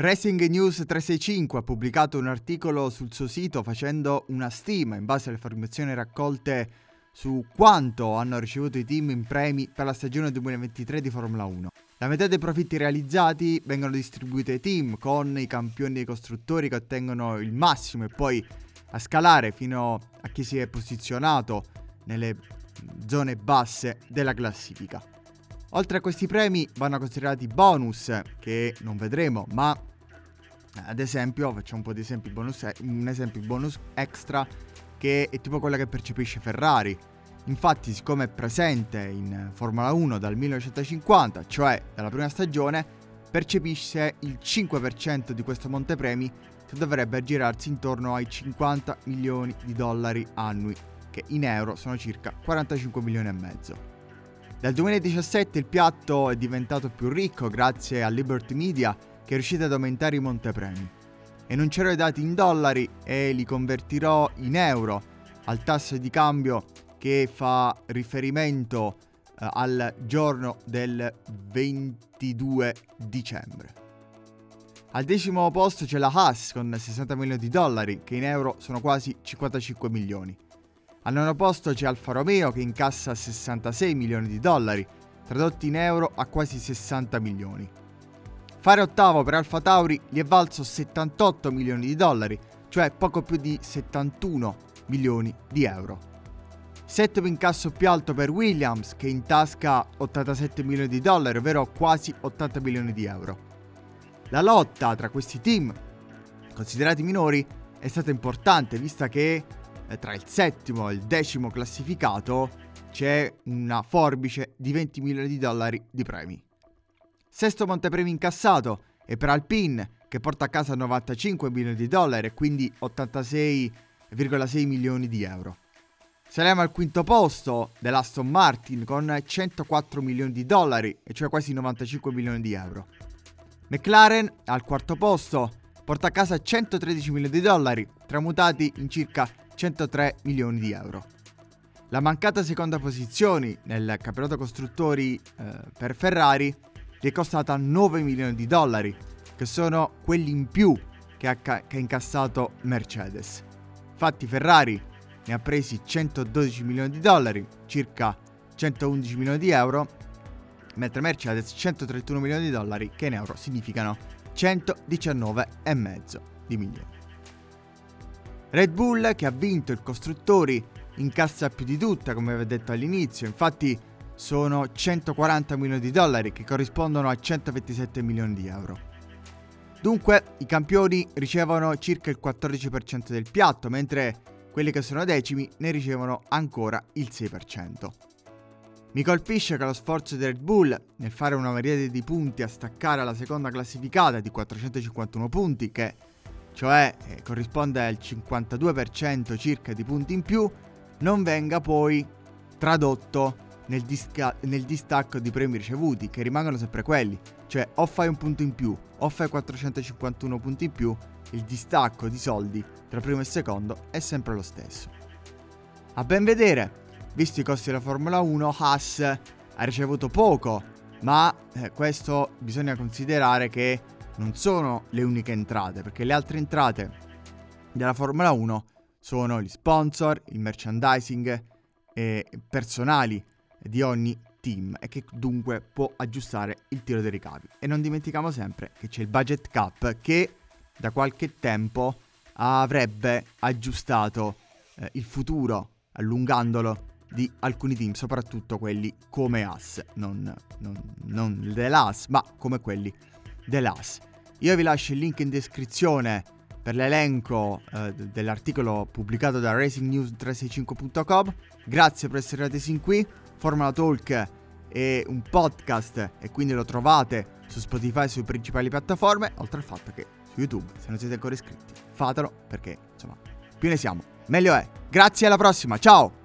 Racing News 365 ha pubblicato un articolo sul suo sito facendo una stima in base alle informazioni raccolte su quanto hanno ricevuto i team in premi per la stagione 2023 di Formula 1. La metà dei profitti realizzati vengono distribuiti ai team con i campioni dei costruttori che ottengono il massimo e poi a scalare fino a chi si è posizionato nelle zone basse della classifica. Oltre a questi premi vanno considerati bonus che non vedremo, ma ad esempio, facciamo un po' di esempi bonus, un esempio bonus extra che è tipo quella che percepisce Ferrari. Infatti, siccome è presente in Formula 1 dal 1950, cioè dalla prima stagione, percepisce il 5% di questo montepremi che dovrebbe aggirarsi intorno ai 50 milioni di dollari annui, che in euro sono circa 45 milioni e mezzo. Dal 2017 il piatto è diventato più ricco grazie a Liberty Media che è riuscita ad aumentare i montepremi. Enuncerò i dati in dollari e li convertirò in euro al tasso di cambio che fa riferimento eh, al giorno del 22 dicembre. Al decimo posto c'è la Haas con 60 milioni di dollari, che in euro sono quasi 55 milioni. Al nono posto c'è Alfa Romeo che incassa 66 milioni di dollari, tradotti in euro a quasi 60 milioni. Fare ottavo per Alfa Tauri gli è valso 78 milioni di dollari, cioè poco più di 71 milioni di euro. Settimo incasso più alto per Williams che intasca 87 milioni di dollari, ovvero quasi 80 milioni di euro. La lotta tra questi team, considerati minori, è stata importante vista che tra il settimo e il decimo classificato c'è una forbice di 20 milioni di dollari di premi. Sesto montepremi incassato è per Alpine che porta a casa 95 milioni di dollari e quindi 86,6 milioni di euro. Saliamo al quinto posto dell'Aston Martin con 104 milioni di dollari, e cioè quasi 95 milioni di euro. McLaren al quarto posto porta a casa 113 milioni di dollari, tramutati in circa 103 milioni di euro. La mancata seconda posizione nel campionato costruttori eh, per Ferrari gli è costata 9 milioni di dollari, che sono quelli in più che ha, ca- che ha incassato Mercedes. Infatti Ferrari ne ha presi 112 milioni di dollari, circa 111 milioni di euro, mentre Mercedes 131 milioni di dollari, che in euro significano 119,5 di milioni. Red Bull che ha vinto il costruttori incassa più di tutta, come avevo detto all'inizio, infatti sono 140 milioni di dollari che corrispondono a 127 milioni di euro. Dunque i campioni ricevono circa il 14% del piatto, mentre quelli che sono decimi ne ricevono ancora il 6%. Mi colpisce che lo sforzo di Red Bull nel fare una miriade di punti a staccare alla seconda classificata di 451 punti, che cioè eh, corrisponde al 52% circa di punti in più, non venga poi tradotto nel, disca- nel, distacco di premi ricevuti, che rimangono sempre quelli. Cioè o fai un punto in più o fai 451 punti in più, il distacco di soldi tra primo e secondo è sempre lo stesso. A ben vedere, visto i costi della Formula 1, Haas ha ricevuto poco, ma eh, questo bisogna considerare che non sono le uniche entrate, perché le altre entrate della Formula 1 sono gli sponsor, il merchandising eh, personali di ogni team e che dunque può aggiustare il tiro dei ricavi. E non dimentichiamo sempre che c'è il budget cap che da qualche tempo avrebbe aggiustato eh, il futuro, allungandolo di alcuni team, soprattutto quelli come AS, non, non, non dell'AS, ma come quelli dell'AS. Io vi lascio il link in descrizione per l'elenco eh, dell'articolo pubblicato da racingnews365.com. Grazie per essere arrivati sin qui. Formula Talk è un podcast e quindi lo trovate su Spotify e sulle principali piattaforme, oltre al fatto che su YouTube, se non siete ancora iscritti, fatelo perché insomma, più ne siamo, meglio è. Grazie alla prossima, ciao!